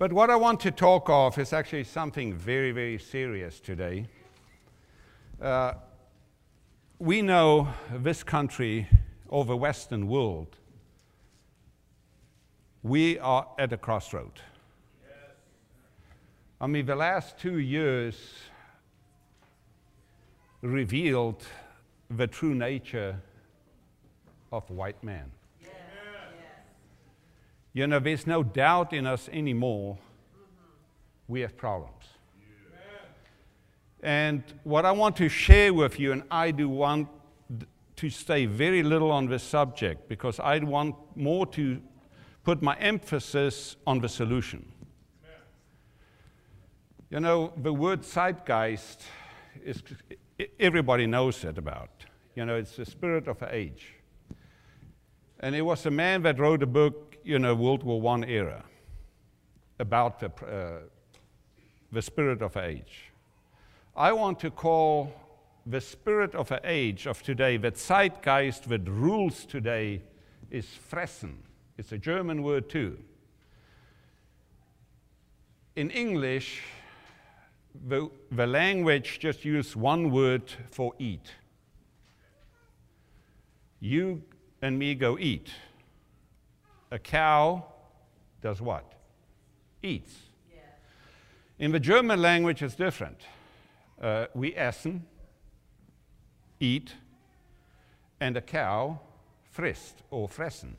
But what I want to talk of is actually something very, very serious today. Uh, we know this country the Western world, we are at a crossroad. I mean, the last two years revealed the true nature of white man. You know, there's no doubt in us anymore we have problems. And what I want to share with you, and I do want to stay very little on this subject because I want more to put my emphasis on the solution. You know, the word zeitgeist is everybody knows it about. You know, it's the spirit of age. And it was a man that wrote a book, you know, World War I era, about the, uh, the spirit of age. I want to call the spirit of age of today, the zeitgeist that rules today, is fressen. It's a German word too. In English, the, the language just uses one word for eat. You and me go eat. A cow does what? Eats. Yeah. In the German language, it's different. Uh, we essen, eat, and a cow frisst or fressen.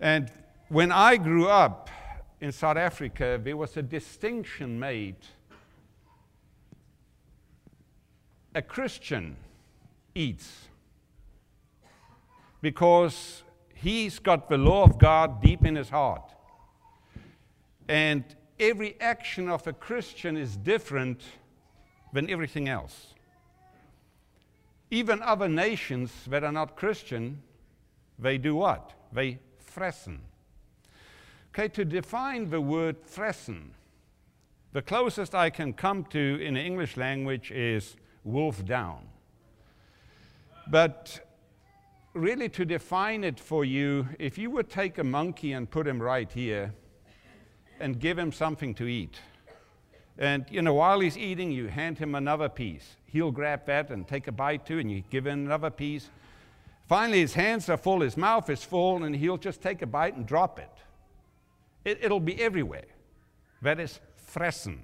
And when I grew up, in South Africa, there was a distinction made. A Christian eats because he's got the law of God deep in his heart. And every action of a Christian is different than everything else. Even other nations that are not Christian, they do what? They fressen. Okay, to define the word fressen, the closest I can come to in the English language is wolf down. But really, to define it for you, if you would take a monkey and put him right here and give him something to eat, and you know, while he's eating, you hand him another piece. He'll grab that and take a bite too, and you give him another piece. Finally, his hands are full, his mouth is full, and he'll just take a bite and drop it. It, will be everywhere. That is fressen.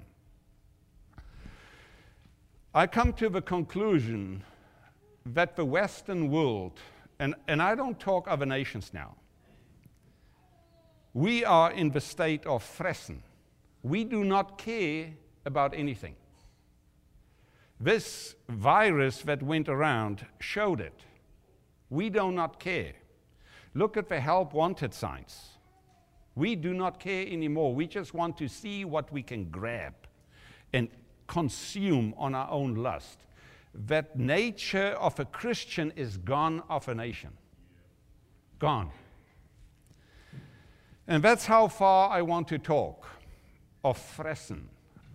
I come to the conclusion that the Western world, and, and I don't talk other nations now, we are in the state of fressen. We do not care about anything. This virus that went around showed it. We do not care. Look at the help wanted signs. We do not care anymore. We just want to see what we can grab and consume on our own lust. That nature of a Christian is gone of a nation. Gone. And that's how far I want to talk of Fressen,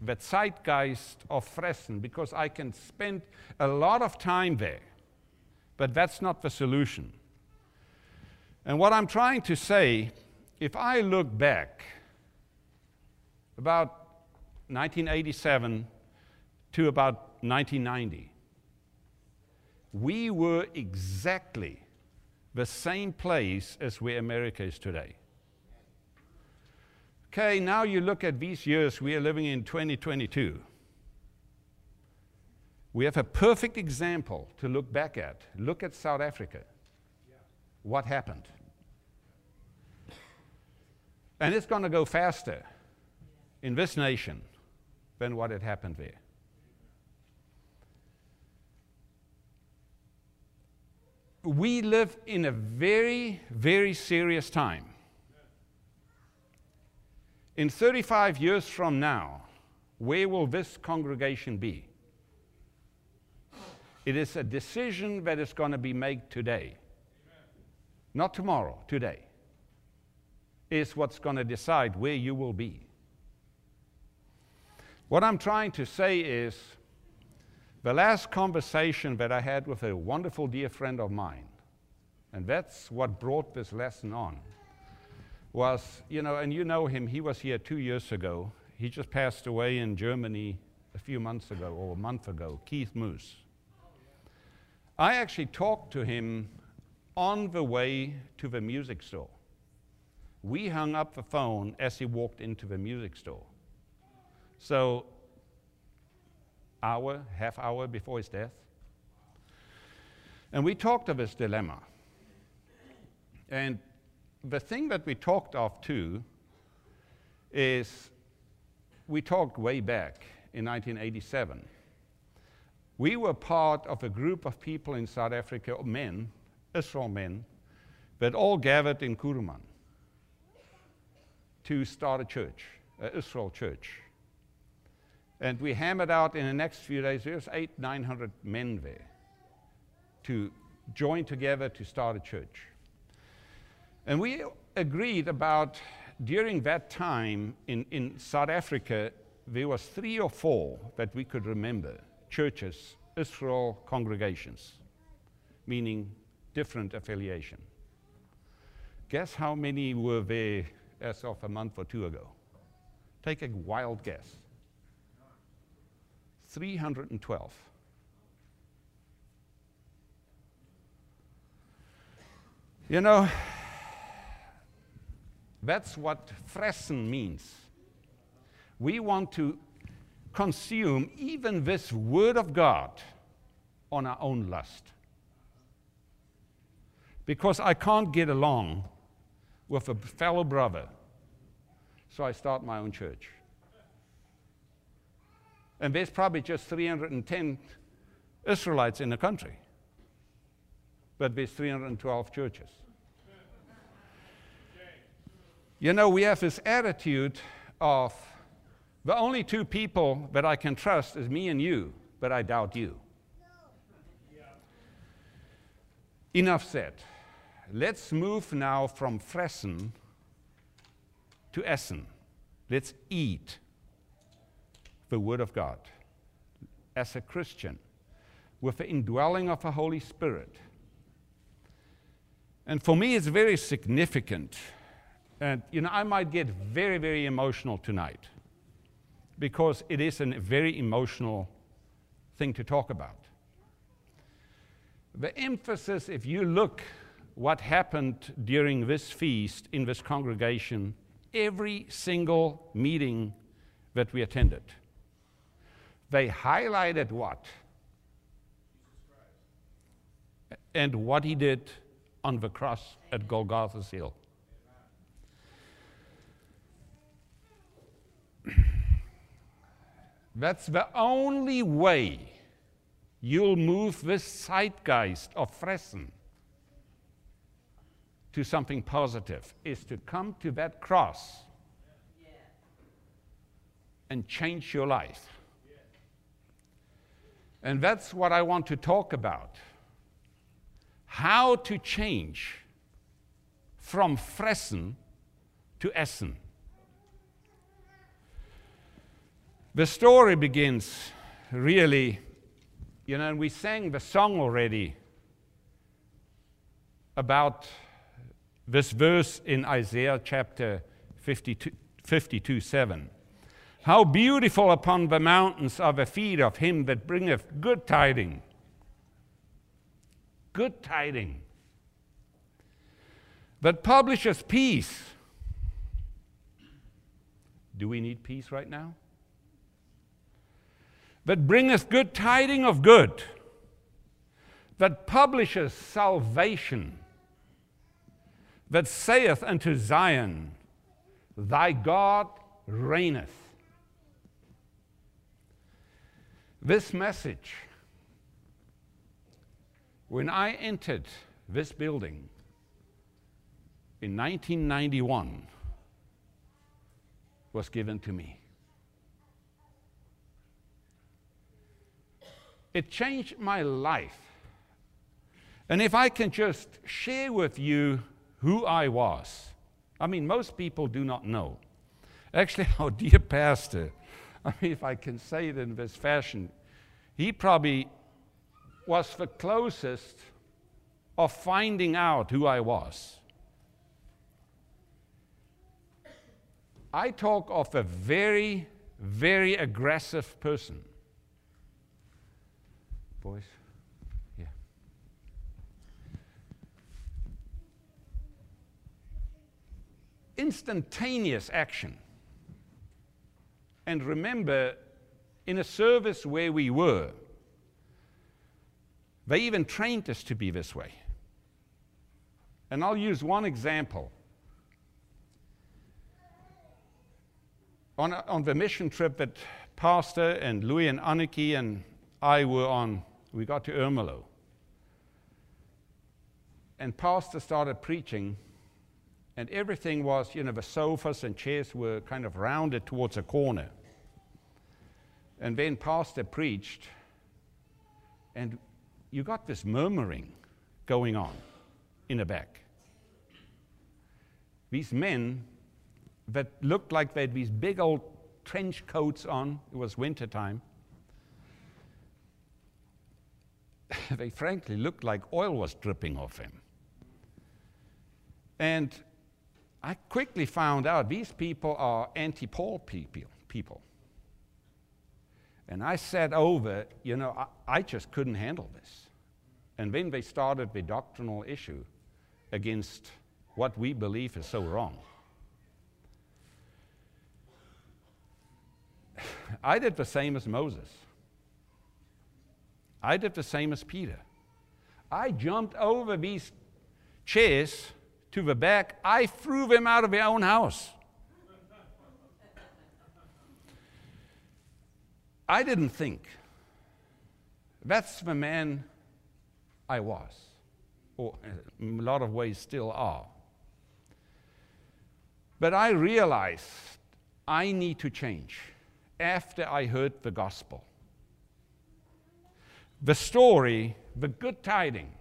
the zeitgeist of Fressen, because I can spend a lot of time there. But that's not the solution. And what I'm trying to say if I look back about 1987 to about 1990, we were exactly the same place as where America is today. Okay, now you look at these years we are living in 2022. We have a perfect example to look back at. Look at South Africa. What happened? And it's going to go faster in this nation than what had happened there. We live in a very, very serious time. In 35 years from now, where will this congregation be? It is a decision that is going to be made today. Not tomorrow, today is what's going to decide where you will be. What I'm trying to say is the last conversation that I had with a wonderful dear friend of mine, and that's what brought this lesson on. was, you know, and you know him, he was here two years ago. He just passed away in Germany a few months ago, or a month ago, Keith Moose. I actually talked to him on the way to the music store. We hung up the phone as he walked into the music store. So, hour, half hour before his death. And we talked of his dilemma. And the thing that we talked of too is we talked way back in 1987. We were part of a group of people in South Africa, men, Israel men, that all gathered in Kuruman to start a church, an Israel church. And we hammered out in the next few days, there's eight, 900 men there to join together to start a church. And we agreed about during that time in, in South Africa, there was three or four that we could remember churches, Israel congregations, meaning different affiliation. Guess how many were there as of a month or two ago? Take a wild guess. 312. You know, that's what fressen means. We want to consume even this Word of God on our own lust. Because I can't get along with a fellow brother, so I start my own church. And there's probably just 310 Israelites in the country, but there's 312 churches. You know, we have this attitude of the only two people that I can trust is me and you, but I doubt you. Enough said. Let's move now from fressen to essen. Let's eat the Word of God as a Christian with the indwelling of the Holy Spirit. And for me, it's very significant and, you know, I might get very, very emotional tonight because it is a very emotional thing to talk about. The emphasis, if you look what happened during this feast in this congregation, every single meeting that we attended, they highlighted what? And what he did on the cross at Golgotha's Hill. That's the only way you'll move this zeitgeist of fressen to something positive, is to come to that cross and change your life. And that's what I want to talk about. How to change from fressen to essen. The story begins really, you know, and we sang the song already about this verse in Isaiah chapter 52, 52 7. How beautiful upon the mountains are the feet of him that bringeth good tidings. Good tidings. That publisheth peace. Do we need peace right now? that bringeth good tidings of good, that publisheth salvation, that saith unto Zion, Thy God reigneth. This message, when I entered this building in 1991, was given to me. It changed my life. And if I can just share with you who I was, I mean, most people do not know. Actually, our dear pastor, I mean, if I can say it in this fashion, he probably was the closest of finding out who I was. I talk of a very, very aggressive person. Boys? Yeah. Instantaneous action. And remember, in a service where we were, they even trained us to be this way. And I'll use one example. On, on the mission trip that Pastor and Louis and Aniki and I were on, we got to Ermelo. And Pastor started preaching, and everything was, you know, the sofas and chairs were kind of rounded towards a corner. And then Pastor preached, and you got this murmuring going on in the back. These men that looked like they had these big old trench coats on, it was winter time. they frankly looked like oil was dripping off them. And I quickly found out these people are anti Paul people. And I sat over, you know, I, I, just couldn't handle this. And then they started the doctrinal issue against what we believe is so wrong. I did the same as Moses. I did the same as Peter. I jumped over these chairs to the back. I threw them out of my own house. I didn't think. That's the man I was, or in a lot of ways still are. But I realized I need to change after I heard the gospel. The story, the good tiding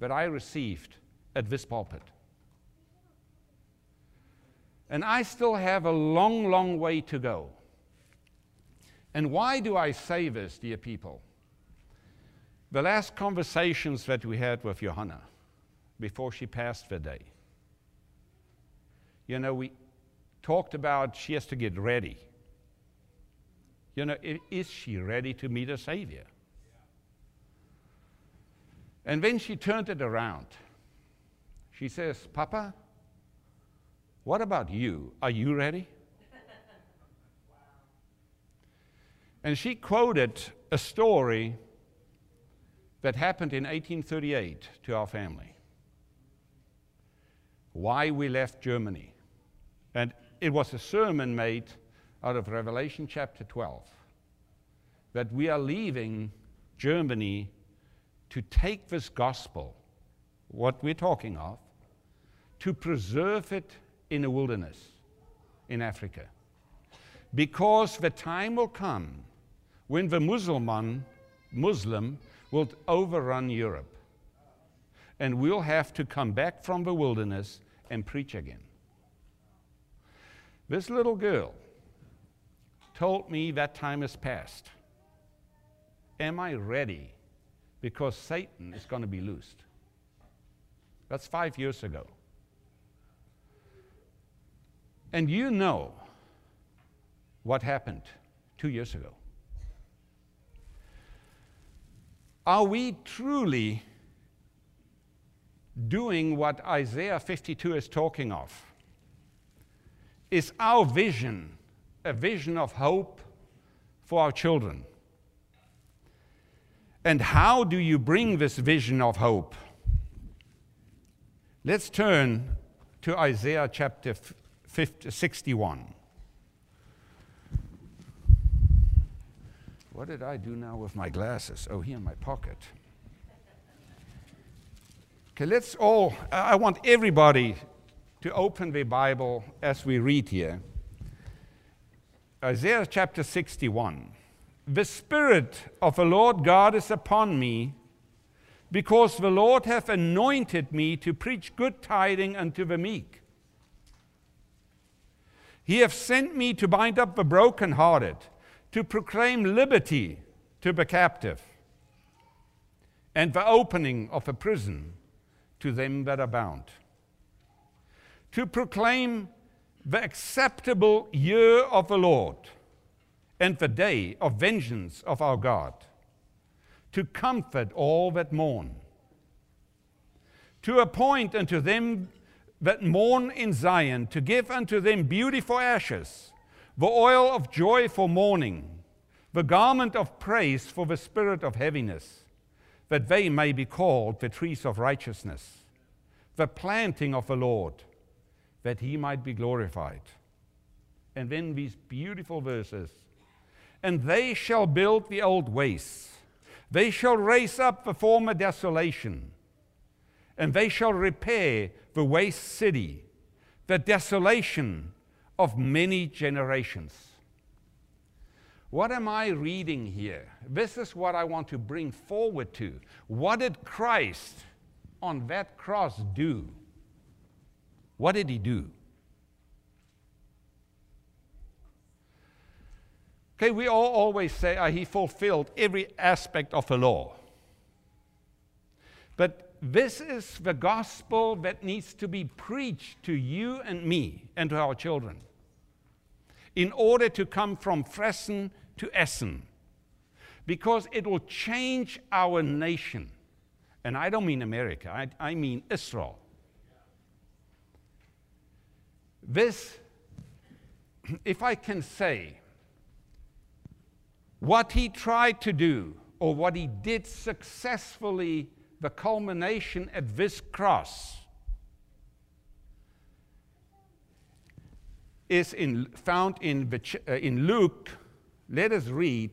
that I received at this pulpit. And I still have a long, long way to go. And why do I say this, dear people? The last conversations that we had with Johanna before she passed the day, you know, we talked about she has to get ready. You know, is she ready to meet a Savior? And then she turned it around. She says, Papa, what about you? Are you ready? And she quoted a story that happened in 1838 to our family. Why we left Germany. And it was a sermon made out of Revelation chapter 12 that we are leaving Germany to take this gospel, what we're talking of, to preserve it in a wilderness in Africa. Because the time will come when the Muslim, Muslim will overrun Europe. And we'll have to come back from the wilderness and preach again. This little girl told me that time is past. Am I ready? Because Satan is going to be loosed. That's five years ago. And you know what happened two years ago. Are we truly doing what Isaiah 52 is talking of? Is our vision a vision of hope for our children? And how do you bring this vision of hope? Let's turn to Isaiah chapter 50, 61. What did I do now with my glasses? Oh, here in my pocket. Okay, let's all, I want everybody to open the Bible as we read here. Isaiah chapter 61. The Spirit of the Lord God is upon me, because the Lord hath anointed me to preach good tidings unto the meek. He hath sent me to bind up the brokenhearted to proclaim liberty to the captive and the opening of a prison to them that are bound, to proclaim the acceptable year of the Lord and the day of vengeance of our God, to comfort all that mourn, to appoint unto them that mourn in Zion, to give unto them beauty for ashes, the oil of joy for mourning, the garment of praise for the spirit of heaviness, that they may be called the trees of righteousness, the planting of the Lord, that he might be glorified. And then these beautiful verses. And they shall build the old wastes, they shall raise up the former desolation, and they shall repair the waste city, the desolation of many generations. What am I reading here? This is what I want to bring forward to. What did Christ on that cross do? What did he do? Okay, we all always say oh, he fulfilled every aspect of the law. But this is the gospel that needs to be preached to you and me and to our children in order to come from Fressen to Essen because it will change our nation. And I don't mean America, I, I mean Israel. This, if I can say, what he tried to do, or what he did successfully, the culmination at this cross, is in, found in, uh, in Luke. Let us read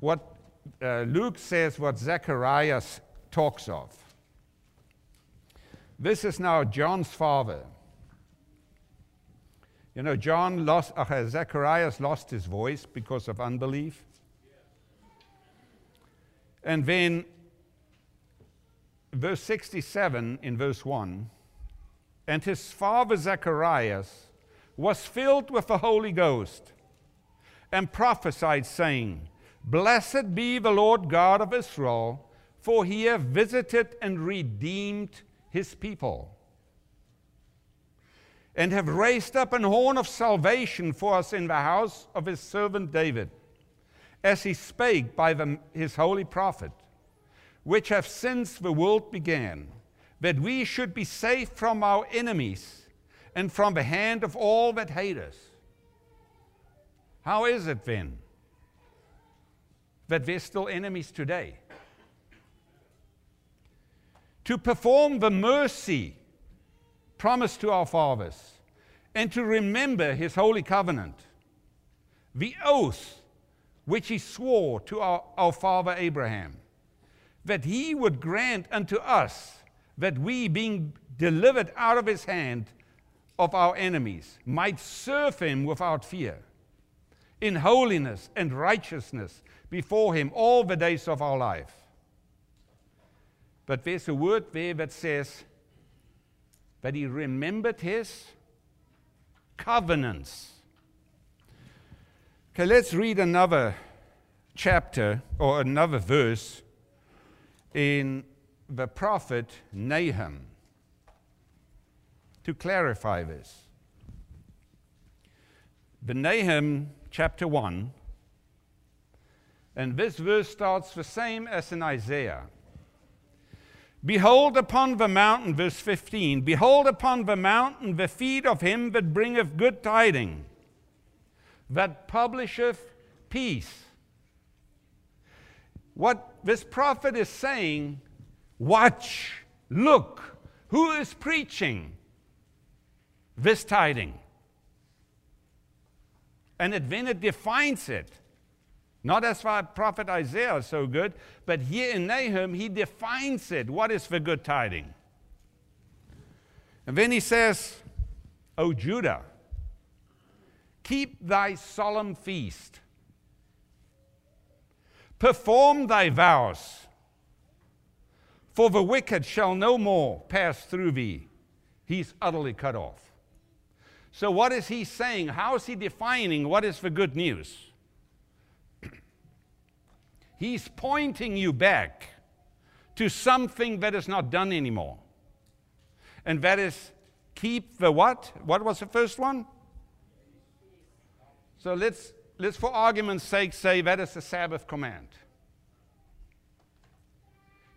what uh, Luke says, what Zacharias talks of. This is now John's father. You know, John lost, uh, Zacharias lost his voice because of unbelief. And then, verse 67 in verse 1 and his father Zacharias was filled with the Holy Ghost and prophesied, saying, Blessed be the Lord God of Israel, for he hath visited and redeemed his people and have raised up an horn of salvation for us in the house of his servant David, as he spake by the, his holy prophet, which have since the world began, that we should be safe from our enemies and from the hand of all that hate us. How is it then that we're still enemies today? To perform the mercy promised to our fathers, and to remember his holy covenant, the oath which he swore to our, our father Abraham, that he would grant unto us that we, being delivered out of his hand of our enemies, might serve him without fear, in holiness and righteousness before him all the days of our life. But there's a word there that says, that he remembered his covenants. Okay, let's read another chapter or another verse in the prophet Nahum to clarify this. The Nahum chapter 1, and this verse starts the same as in Isaiah. Behold upon the mountain, verse 15, behold upon the mountain the feet of him that bringeth good tidings, that publisheth peace. What this prophet is saying, watch, look, who is preaching this tiding? And it, then it defines it. Not as far prophet Isaiah is so good, but here in Nahum, he defines it. What is the good tiding? And then he says, O Judah, keep thy solemn feast, perform thy vows, for the wicked shall no more pass through thee. He's utterly cut off. So, what is he saying? How is he defining what is the good news? He's pointing you back to something that is not done anymore. And that is keep the what? What was the first one? So let's, let's for argument's sake, say that is the Sabbath command.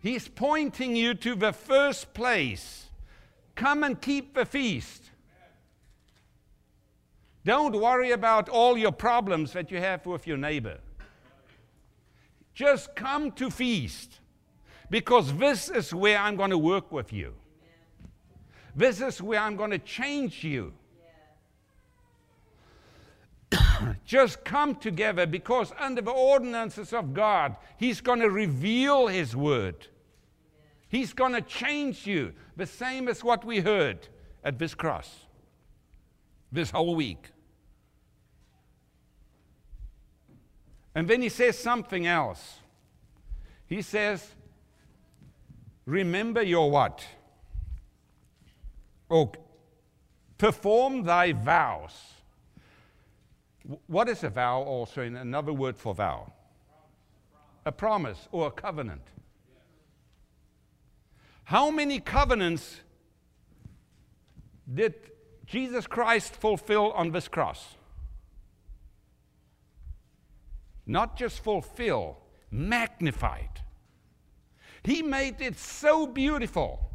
He's pointing you to the first place. Come and keep the feast. Don't worry about all your problems that you have with your neighbor. Just come to feast because this is where I'm going to work with you. This is where I'm going to change you. Just come together because, under the ordinances of God, He's going to reveal His word. He's going to change you, the same as what we heard at this cross this whole week. And then he says something else. He says, Remember your what? Oh, perform thy vows. What is a vow also in another word for vow? A promise or a covenant. How many covenants did Jesus Christ fulfill on this cross? Not just fulfill, magnified. He made it so beautiful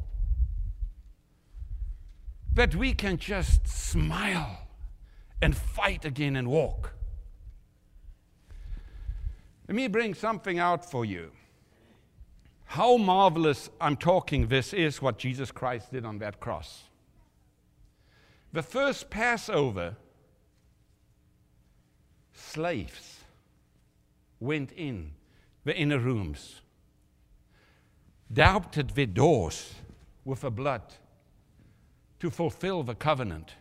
that we can just smile and fight again and walk. Let me bring something out for you. How marvelous I'm talking this is what Jesus Christ did on that cross. The first Passover, slaves went in the inner rooms, doubted the doors with the blood to fulfill the covenant.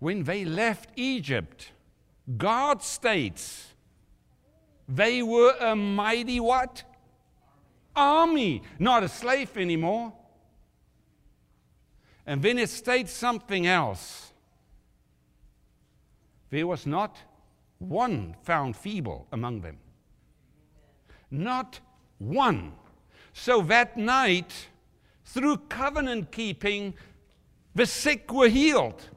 When they left Egypt, God states they were a mighty what? Army, not a slave anymore. And then it states something else. There was not one found feeble among them. Not one. So that night, through covenant keeping, the sick were healed.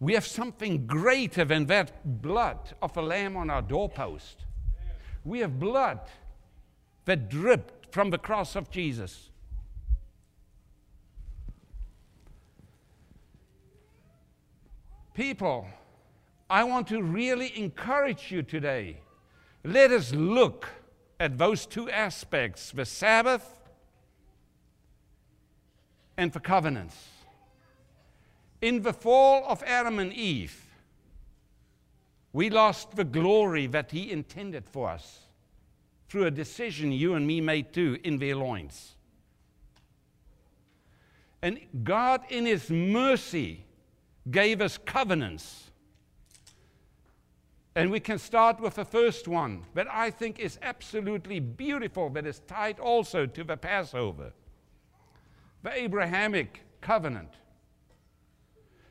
We have something greater than that blood of a lamb on our doorpost. We have blood that dripped from the cross of Jesus. People, I want to really encourage you today. Let us look at those two aspects the Sabbath and the covenants. In the fall of Adam and Eve, we lost the glory that He intended for us through a decision you and me made too in their loins. And God, in His mercy, gave us covenants. And we can start with the first one that I think is absolutely beautiful, that is tied also to the Passover the Abrahamic covenant.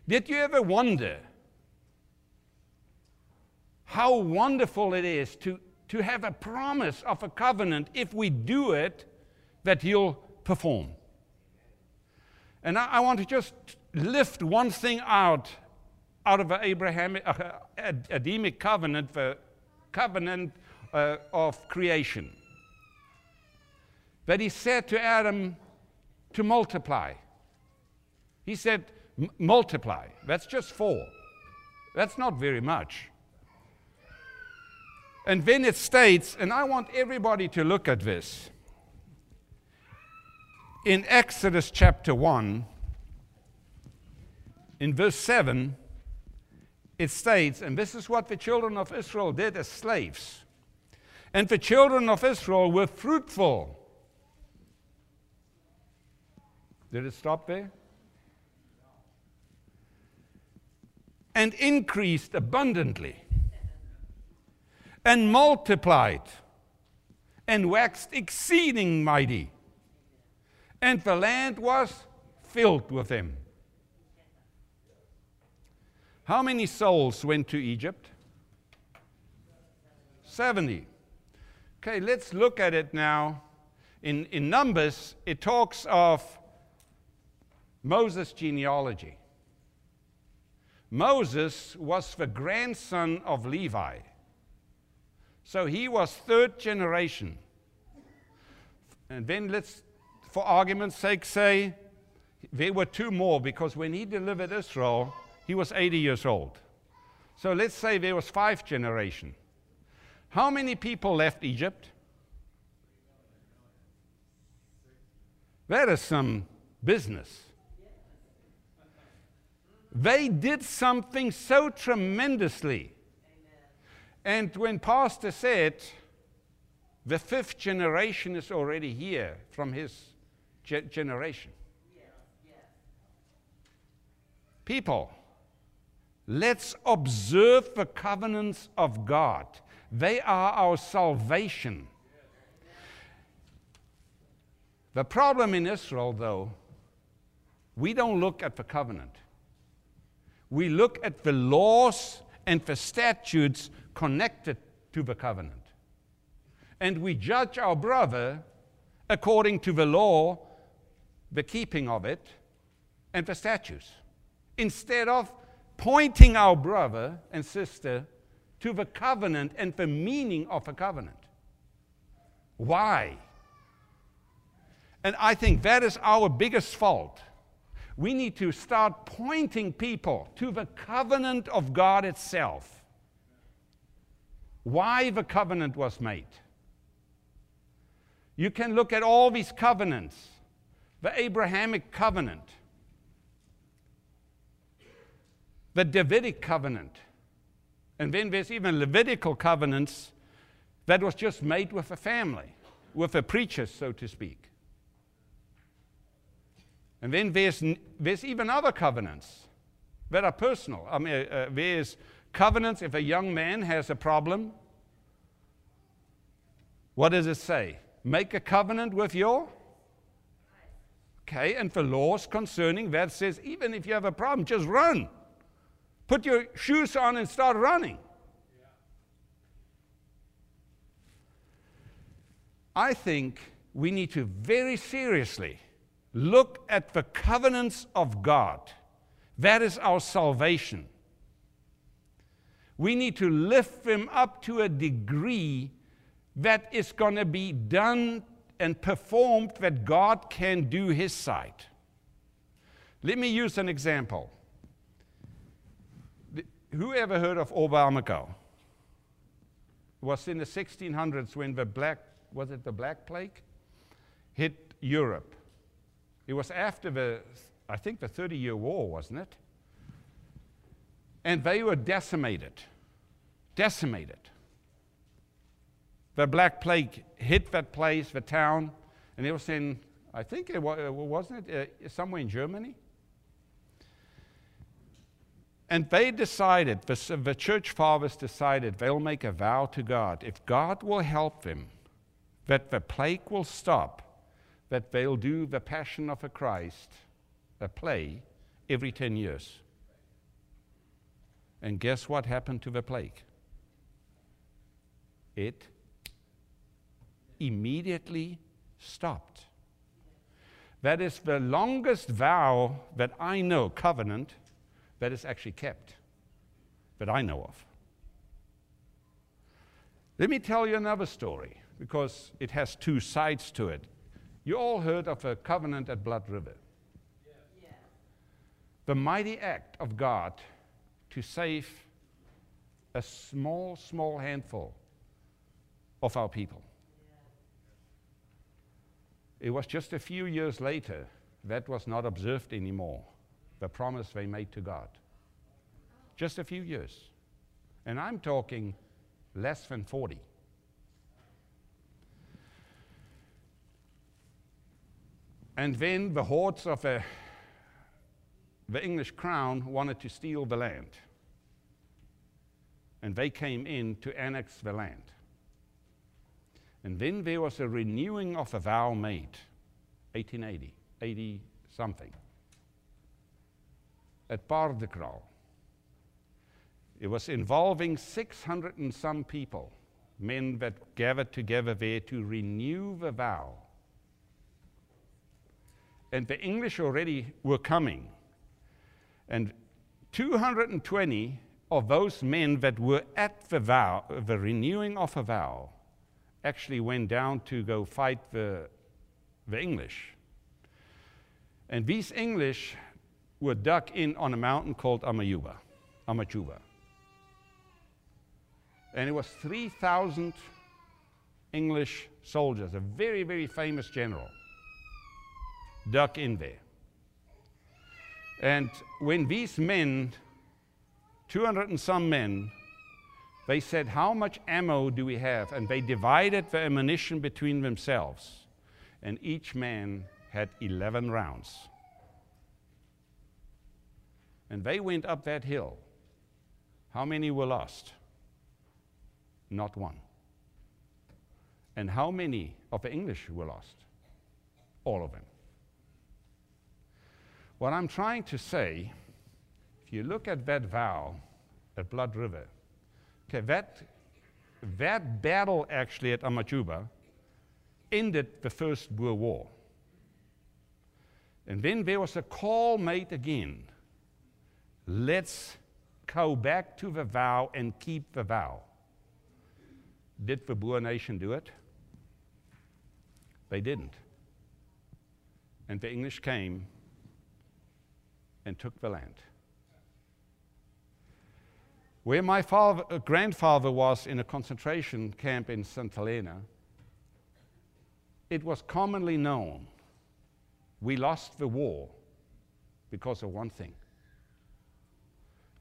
Did you ever wonder how wonderful it is to, to have a promise of a covenant if we do it that He'll perform? And I, I want to just lift one thing out out of an Abrahamic, uh, Adamic covenant, the covenant uh, of creation. That he said to Adam to multiply. He said, multiply. That's just four. That's not very much. And then it states, and I want everybody to look at this. In Exodus chapter 1, in verse 7, it states, and this is what the children of Israel did as slaves. And the children of Israel were fruitful. Did it stop there? And increased abundantly, and multiplied, and waxed exceeding mighty, and the land was filled with them. How many souls went to Egypt? 70. Okay, let's look at it now. In, in Numbers, it talks of Moses' genealogy. Moses was the grandson of Levi. So he was third generation. And then let's, for argument's sake, say there were two more because when he delivered Israel, he was 80 years old. So let's say there was five generation. How many people left Egypt? That is some business. They did something so tremendously. And when Pastor said, the fifth generation is already here from his ge- generation. People, let's observe the covenants of God. They are our salvation. The problem in Israel, though, we don't look at the covenant. We look at the laws and the statutes connected to the covenant. And we judge our brother according to the law, the keeping of it, and the statutes instead of pointing our brother and sister to the covenant and the meaning of a covenant. Why? And I think that is our biggest fault. We need to start pointing people to the covenant of God itself. Why the covenant was made. You can look at all these covenants the Abrahamic covenant, the Davidic covenant. And then there's even Levitical covenants that was just made with a family, with a preacher, so to speak. And then there's, there's even other covenants that are personal. I mean, uh, there's covenants if a young man has a problem. What does it say? Make a covenant with your Okay, and for laws concerning that says even if you have a problem, just run. Put your shoes on and start running. I think we need to very seriously look at the covenants of God. That is our salvation. We need to lift them up to a degree that is going to be done and performed that God can do His side. Let me use an example. Who ever heard of Oberammergau? It was in the 1600s when the black, was it the Black Plague? Hit Europe. It was after the, I think the 30 year war, wasn't it? And they were decimated. Decimated. The Black Plague hit that place, the town, and it was in, I think it was, wasn't it, uh, somewhere in Germany? And they decided, the, the church fathers decided they'll make a vow to God. If God will help them, that the plague will stop, that they'll do the Passion of a Christ, a play, every 10 years. And guess what happened to the plague? It immediately stopped. That is the longest vow that I know, covenant, that is actually kept that I know of. Let me tell you another story because it has two sides to it. You all heard of a covenant at Blood River. Yeah. The mighty act of God to save a small, small handful of our people. Yeah. It was just a few years later that was not observed anymore the promise they made to God. Just a few years. And I'm talking less than 40. And then the hordes of a, the English crown wanted to steal the land. And they came in to annex the land. And then there was a renewing of a vow made, 1880, 80 something at Paardekraal. It was involving 600 and some people, men that gathered together there to renew the vow and the English already were coming. And 220 of those men that were at the vow, the renewing of a vow, actually went down to go fight the, the English. And these English were dug in on a mountain called Amayuba, Amajuba. And it was 3,000 English soldiers, a very, very famous general, dug in there. And when these men, 200 and some men, they said, How much ammo do we have? And they divided the ammunition between themselves. And each man had 11 rounds. And they went up that hill. How many were lost? Not one. And how many of the English were lost? All of them. What I'm trying to say, if you look at that vow at Blood River, okay, that, that battle actually at Amajuba ended the First Boer War. And then there was a call made again. Let's go back to the vow and keep the vow. Did the Boer nation do it? They didn't. And the English came and took the land. Where my father, uh, grandfather was in a concentration camp in St. Helena, it was commonly known we lost the war because of one thing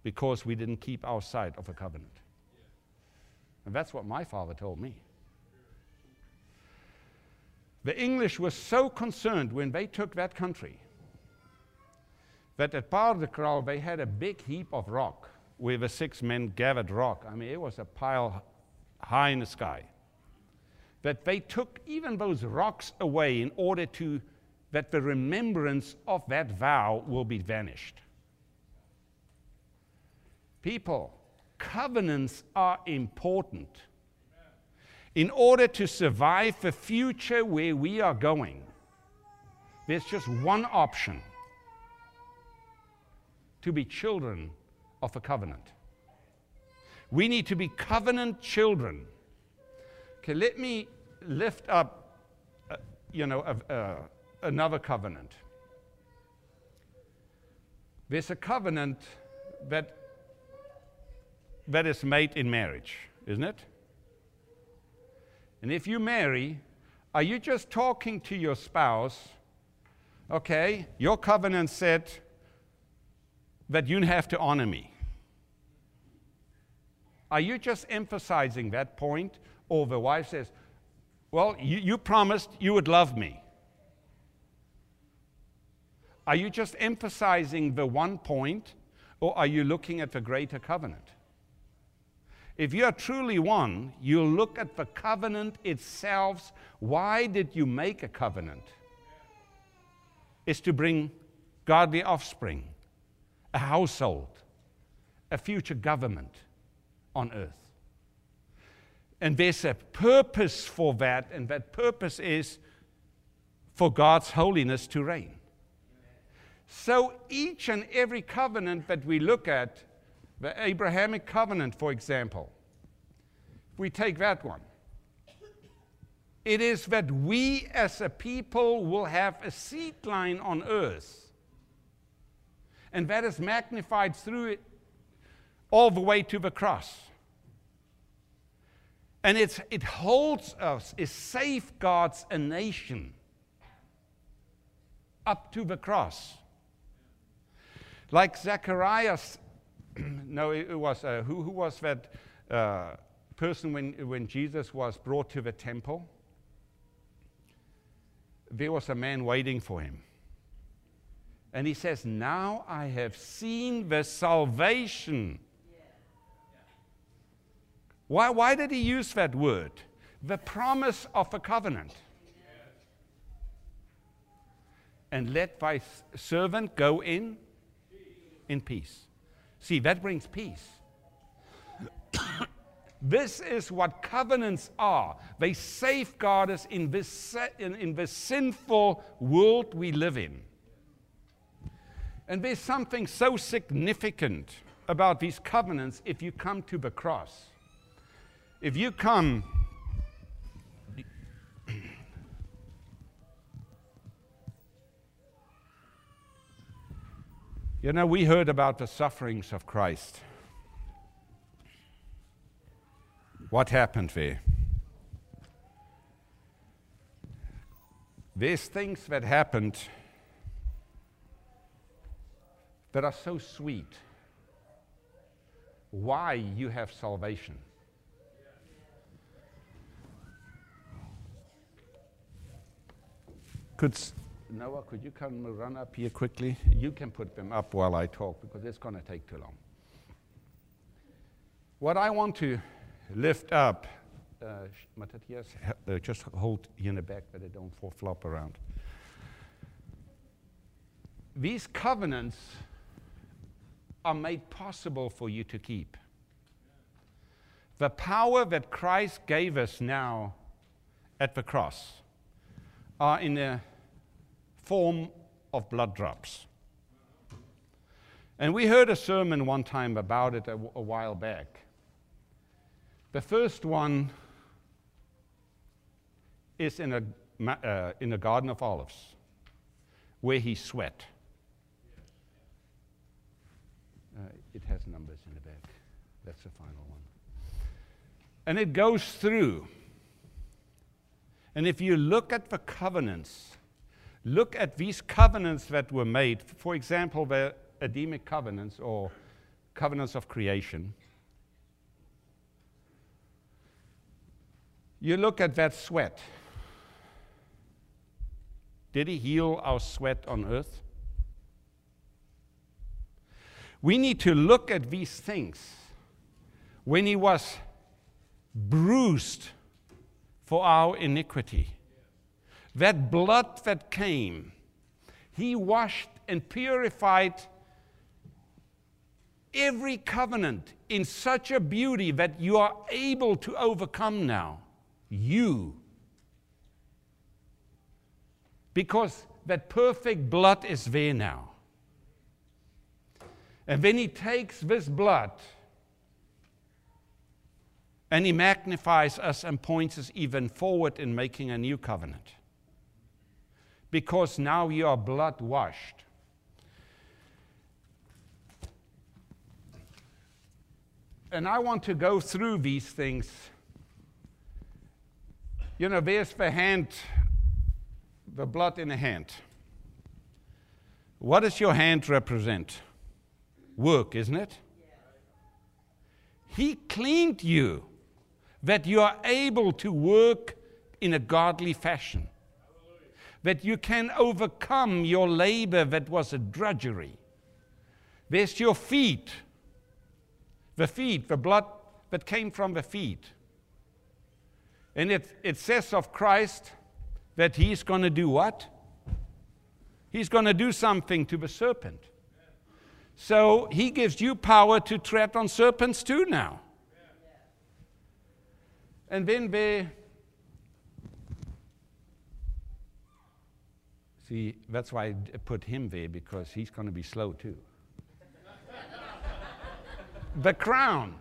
because we didn't keep our side of a covenant. And that's what my father told me. The English were so concerned when they took that country that at Paardekraal they had a big heap of rock where the six men gathered rock. I mean, it was a pile high in the sky. That they took even those rocks away in order to that the remembrance of that vow will be vanished. People, covenants are important. In order to survive the future where we are going, there's just one option to be children of a covenant. We need to be covenant children. Okay, let me lift up, uh, you know, another covenant. There's a covenant that, that is made in marriage, isn't it? And if you marry, are you just talking to your spouse? Okay, your covenant said that you have to honor me. Are you just emphasizing that point? Or the wife says, Well, you, you promised you would love me. Are you just emphasizing the one point, or are you looking at the greater covenant? If you are truly one, you'll look at the covenant itself. Why did you make a covenant? It's to bring godly offspring a household, a future government on earth. And there's a purpose for that, and that purpose is for God's holiness to reign. So each and every covenant that we look at, the Abrahamic covenant, for example, we take that one, it is that we as a people will have a seed line on earth and that is magnified through it all the way to the cross. And it's, it holds us, it safeguards a nation up to the cross. Like Zacharias, no, it was, uh, who, who was that uh, person when, when Jesus was brought to the temple? There was a man waiting for him. And he says, Now I have seen the salvation. Why, why did he use that word? The promise of a covenant. And let thy servant go in in peace. See, that brings peace. This is what covenants are. They safeguard us in this, in, in this sinful world we live in. And there's something so significant about these covenants if you come to the cross. If you come, you know, we heard about the sufferings of Christ. What happened there? There's things that happened that are so sweet. Why you have salvation. Could Noah, could you come run up here quickly? You can put them up while I talk because it's going to take too long. What I want to lift up, uh, Matthias, uh, just hold here in the back that they don't flop around. These covenants are made possible for you to keep. The power that Christ gave us now at the cross are in the form of blood drops. And we heard a sermon one time about it a, a while back. The first one is in a, uh, in a garden of olives where he sweat. Uh, it has numbers in the back. That's the final one. And it goes through and if you look at the covenants, look at these covenants that were made, for example, the Adamic covenants or covenants of creation. You look at that sweat. Did he heal our sweat on earth? We need to look at these things. When he was bruised for our iniquity. That blood that came, He washed and purified every covenant in such a beauty that you are able to overcome now. You. Because that perfect blood is there now. And when He takes this blood, and he magnifies us and points us even forward in making a new covenant. Because now you are blood washed. And I want to go through these things. You know, there's the hand, the blood in the hand. What does your hand represent? Work, isn't it? He cleaned you that you are able to work in a godly fashion, that you can overcome your labor that was a drudgery. There's your feet, the feet, the blood that came from the feet. And it, it says of Christ that he's going to do what? He's going to do something to the serpent. So he gives you power to tread on serpents too now. And then we see that's why I put him there because he's going to be slow too. the crown.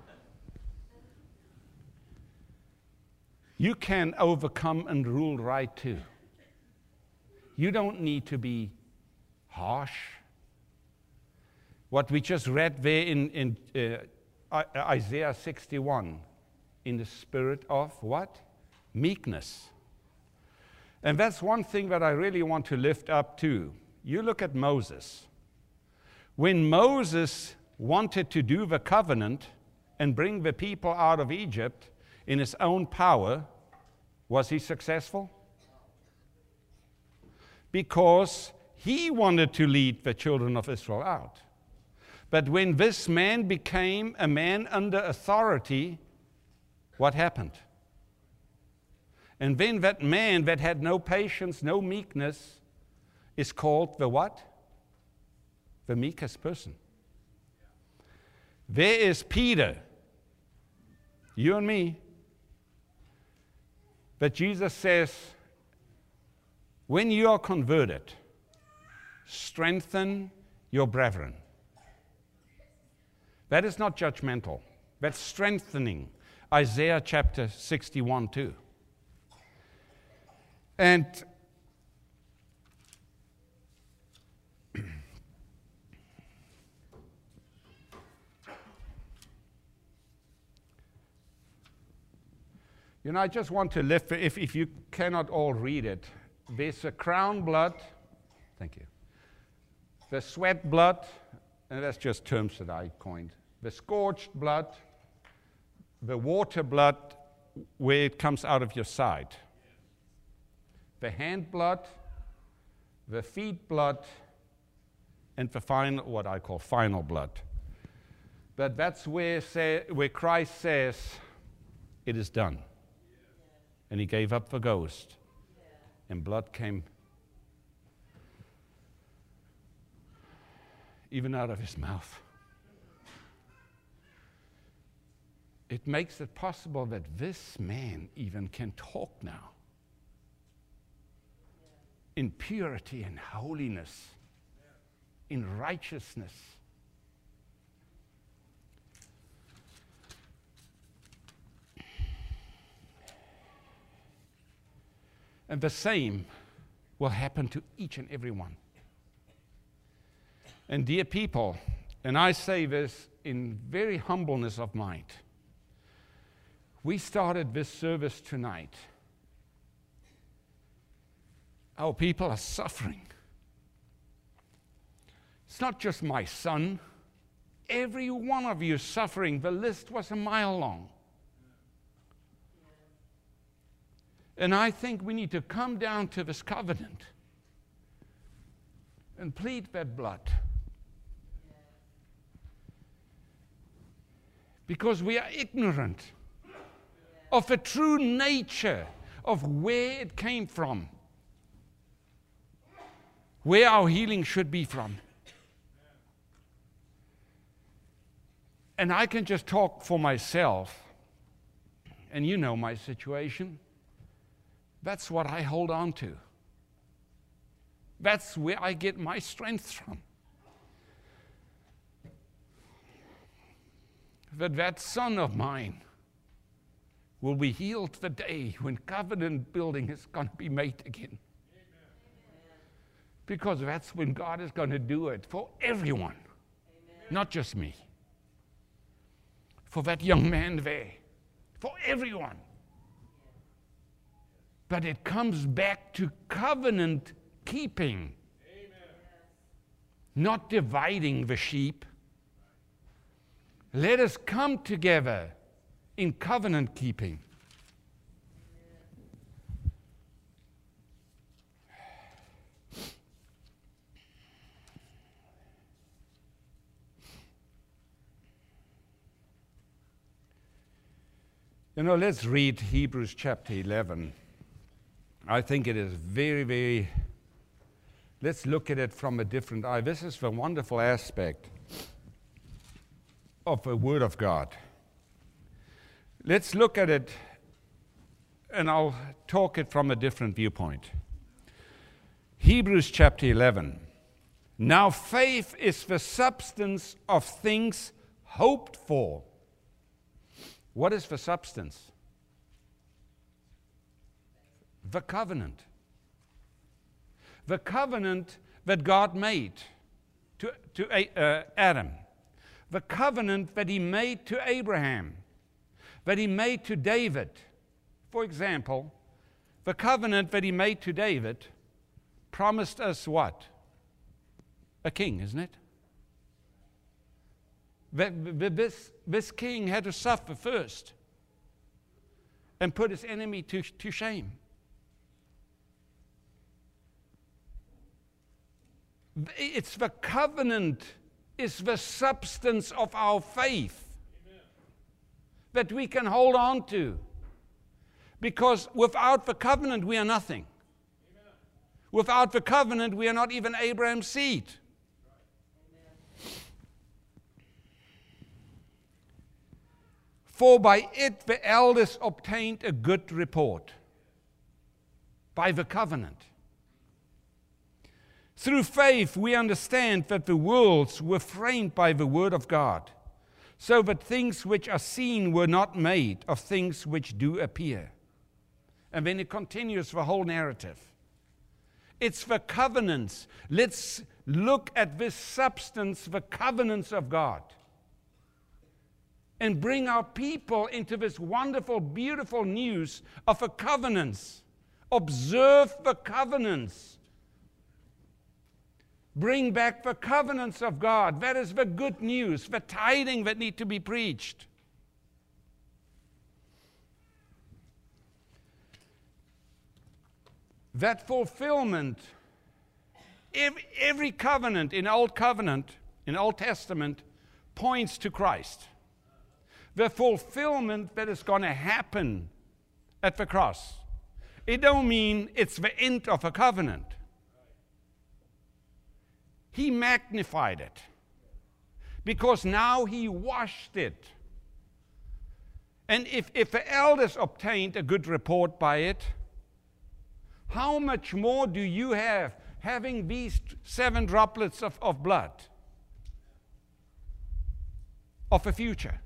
You can overcome and rule right too. You don't need to be harsh. What we just read there in, in uh, Isaiah 61 in the spirit of what? Meekness. And that's one thing that I really want to lift up too. You look at Moses. When Moses wanted to do the covenant and bring the people out of Egypt in his own power, was he successful? Because he wanted to lead the children of Israel out. But when this man became a man under authority, what happened? And then that man that had no patience, no meekness, is called the what? The meekest person. There is Peter. You and me. But Jesus says, when you are converted, strengthen your brethren. That is not judgmental, that's strengthening. Isaiah chapter 61 2. And You know, I just want to lift, if, if you cannot all read it, there's a crown blood. Thank you. The sweat blood, and that's just terms that I coined. The scorched blood, the water blood where it comes out of your side, the hand blood, the feet blood, and the final, what I call final blood. But that's where, say, where Christ says, It is done and he gave up the ghost, and blood came even out of his mouth. It makes it possible that this man even can talk now in purity and holiness, in righteousness. And the same will happen to each and every one. And dear people, and I say this in very humbleness of mind, we started this service tonight. Our people are suffering. It's not just my son. Every one of you is suffering. The list was a mile long. And I think we need to come down to this covenant and plead that blood. Because we are ignorant of the true nature of where it came from, where our healing should be from. And I can just talk for myself, and you know my situation. That's what I hold on to. That's where I get my strength from. That that son of mine will be healed the day when covenant building is going to be made again. Because that's when God is going to do it for everyone, Amen. not just me. For that young man there, for everyone. But it comes back to covenant keeping, Amen. not dividing the sheep. Let us come together in covenant keeping. You know, let's read Hebrews chapter 11. I think it is very, very, let's look at it from a different eye. This is the wonderful aspect of the Word of God. Let's look at it, and I'll talk it from a different viewpoint. Hebrews chapter 11. Now, faith is the substance of things hoped for. What is the substance? the covenant. The covenant that God made to, to uh, Adam. The covenant that he made to Abraham. That he made to David. For example, the covenant that he made to David promised us what? A king, isn't it? This, this king had to suffer first and put his enemy to, to shame. It's the covenant, is the substance of our faith. That we can hold on to. Because without the covenant, we are nothing. Amen. Without the covenant, we are not even Abraham's seed. For by it the elders obtained a good report. By the covenant. Through faith, we understand that the worlds were framed by the word of God, so that things which are seen were not made of things which do appear. And then it continues the whole narrative. It's the covenants. Let's look at this substance, the covenants of God, and bring our people into this wonderful, beautiful news of the covenants. Observe the covenants Bring back the covenants of God. That is the good news, the tiding that need to be preached. That fulfillment, every, covenant in Old Covenant, in Old Testament, points to Christ. The fulfillment that is going to happen at the cross. It don't mean it's the end of a covenant. He magnified it because now he washed it. And if, if the elders obtained a good report by it, how much more do you have having these seven droplets of, of blood of a future?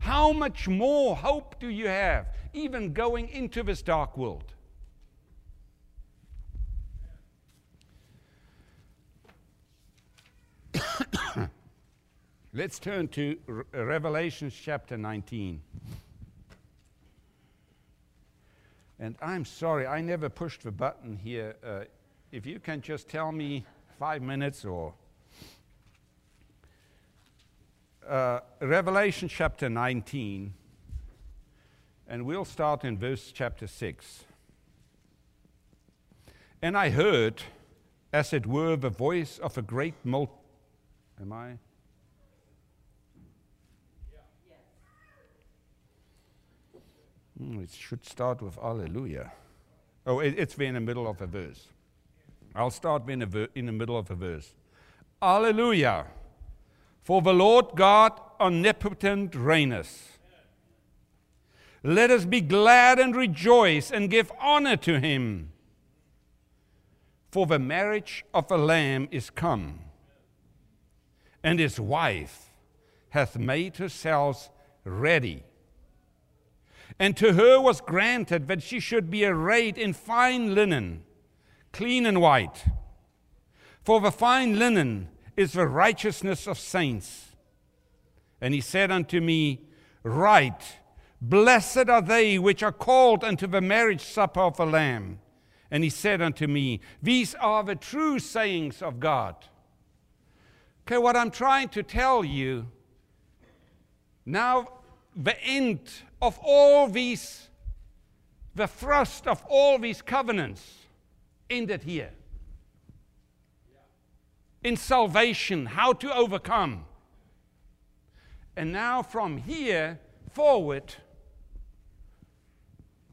How much more hope do you have even going into this dark world? Let's turn to Re- Revelation chapter 19. And I'm sorry, I never pushed the button here. Uh, if you can just tell me five minutes or. Uh, Revelation chapter 19, and we'll start in verse chapter 6. And I heard, as it were, the voice of a great multitude Am I? Mm, it should start with Alleluia. Oh, it, it's in the middle of a verse. I'll start in, ver- in the middle of a verse. Alleluia. For the Lord God omnipotent reigneth. Let us be glad and rejoice and give honor to him. For the marriage of the Lamb is come and his wife hath made herself ready. And to her was granted that she should be arrayed in fine linen, clean and white. For the fine linen is the righteousness of saints. And he said unto me, Write, blessed are they which are called unto the marriage supper of the Lamb. And he said unto me, These are the true sayings of God. Okay, what I'm trying to tell you now, the end of all these, the thrust of all these covenants ended here. In salvation, how to overcome. And now from here forward,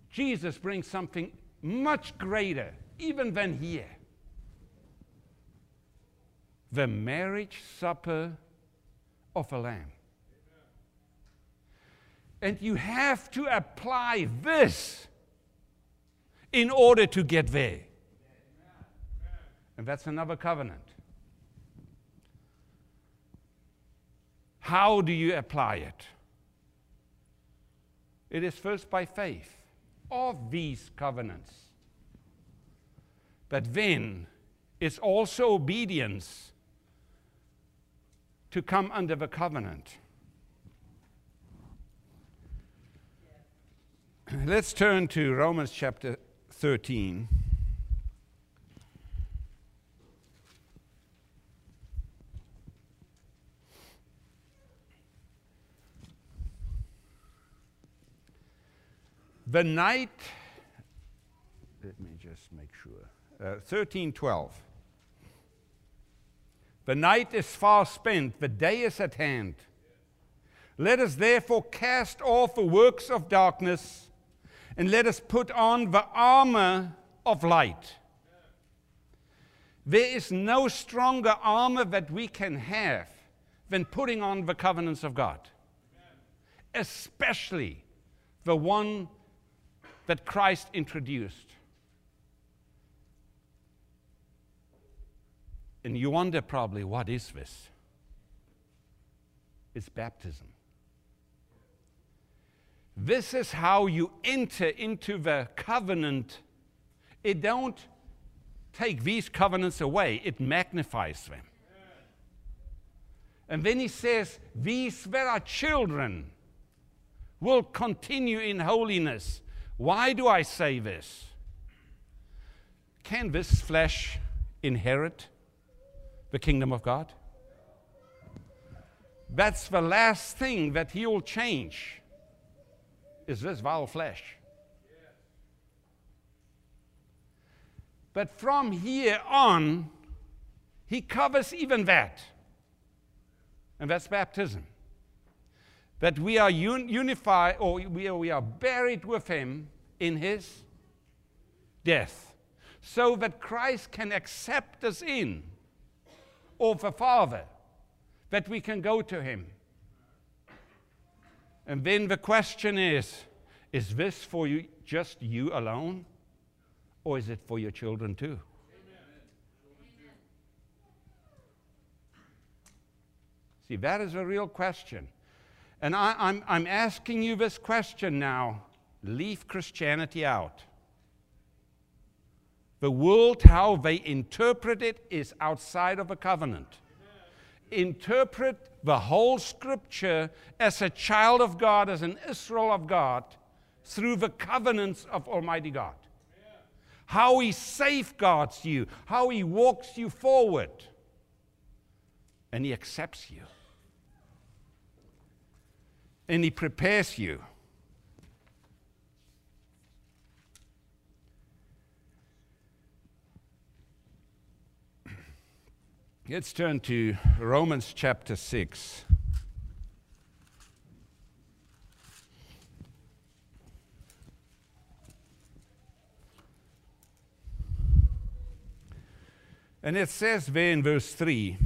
Jesus brings something much greater, even than here the marriage supper of a lamb. And you have to apply this in order to get there. And that's another covenant. How do you apply it? It is first by faith of these covenants. But then it's also obedience to come under the covenant. Let's turn to Romans chapter 13. The night, let me just make sure, uh, 1312. The night is far spent, the day is at hand. Let us therefore cast off the works of darkness and let us put on the armor of light. There is no stronger armor that we can have than putting on the covenants of God. especially the one that Christ introduced. And you wonder probably, what is this? It's baptism. This is how you enter into the covenant. It don't take these covenants away, it magnifies them. And then he says, These that are children will continue in holiness. Why do I say this? Can this flesh inherit the kingdom of God? That's the last thing that he will change is this vile flesh. But from here on, he covers even that. And that's baptism. That we are un- unified, or we are, we are buried with him in his death, so that Christ can accept us in, or the Father, that we can go to him. And then the question is is this for you, just you alone? Or is it for your children too? See, that is a real question. And I, I'm, I'm asking you this question now. Leave Christianity out. The world, how they interpret it, is outside of a covenant. Interpret the whole scripture as a child of God, as an Israel of God, through the covenants of Almighty God. How He safeguards you, how He walks you forward, and He accepts you, and He prepares you. Let's turn to Romans chapter 6. And it says there in verse 3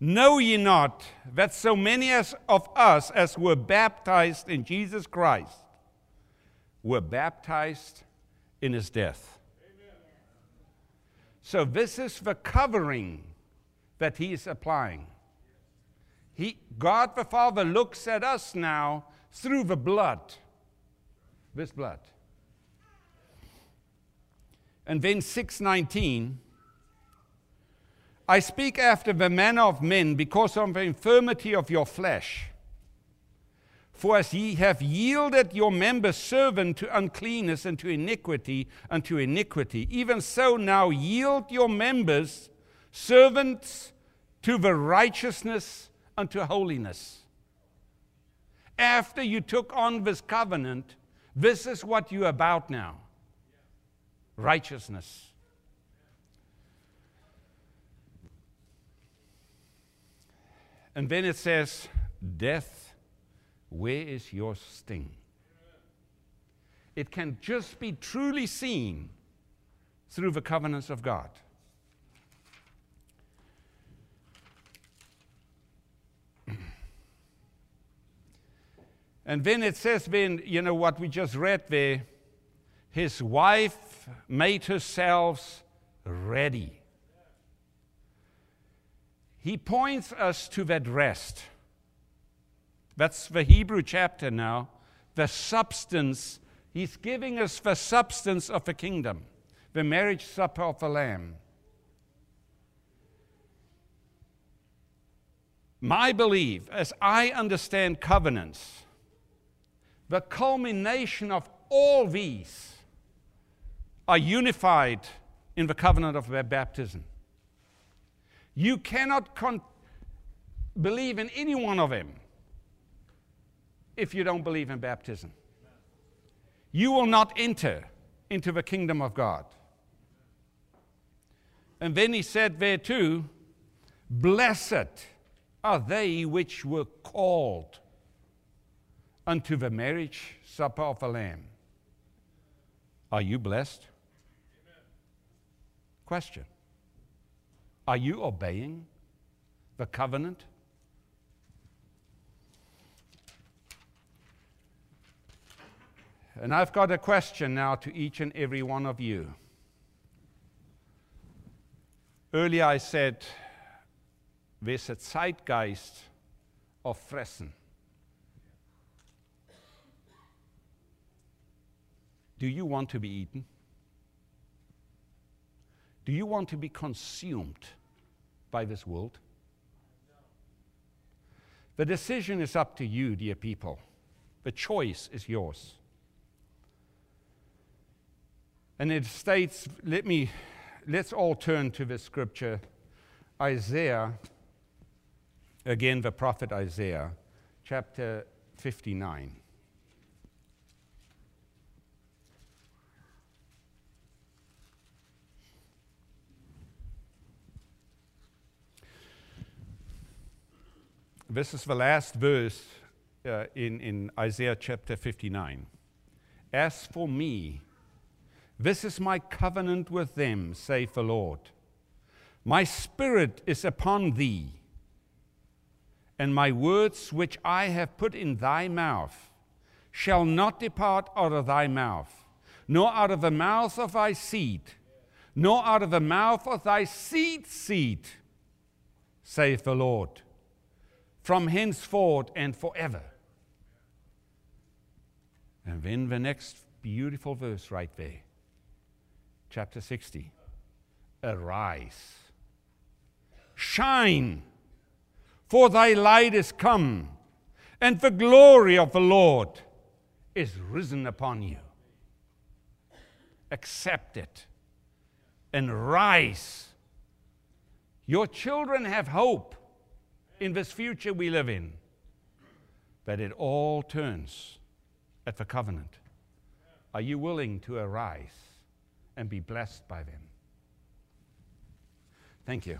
Know ye not that so many as of us as were baptized in Jesus Christ were baptized in his death? So, this is the covering that he is applying. He, God the Father looks at us now through the blood, this blood. And then 619 I speak after the manner of men because of the infirmity of your flesh. For as ye have yielded your members servant to uncleanness and to iniquity unto iniquity, even so now yield your members servants to the righteousness unto holiness. After you took on this covenant, this is what you're about now righteousness. And then it says, Death, where is your sting? It can just be truly seen through the covenants of God. And then it says, then, you know, what we just read there, his wife made herself ready he points us to that rest. That's the Hebrew chapter now. The substance, he's giving us the substance of the kingdom, the marriage supper of the Lamb. My belief, as I understand covenants, the culmination of all these are unified in the covenant of baptism. You cannot con- believe in any one of them if you don't believe in baptism. You will not enter into the kingdom of God. And then he said there too, Blessed are they which were called unto the marriage supper of the Lamb. Are you blessed? Amen. Question. Are you obeying the covenant? And I've got a question now to each and every one of you. Earlier I said, there's a zeitgeist of fressen. Do you want to be eaten? Do you want to be consumed by this world? The decision is up to you, dear people. The choice is yours. And it states, let me, let's all turn to the scripture, Isaiah, again, the prophet Isaiah, chapter 59. This is the last verse uh, in, in Isaiah chapter 59. As for me, this is my covenant with them, saith the Lord. My spirit is upon thee, and my words which I have put in thy mouth shall not depart out of thy mouth, nor out of the mouth of thy seed, nor out of the mouth of thy seed seed, saith the Lord from henceforth and forever. And then the next beautiful verse right there, chapter 60. Arise, shine, for thy light is come, and the glory of the Lord is risen upon you. Accept it and rise. Your children have hope in this future we live in, but it all turns at the covenant. Are you willing to arise and be blessed by them? Thank you.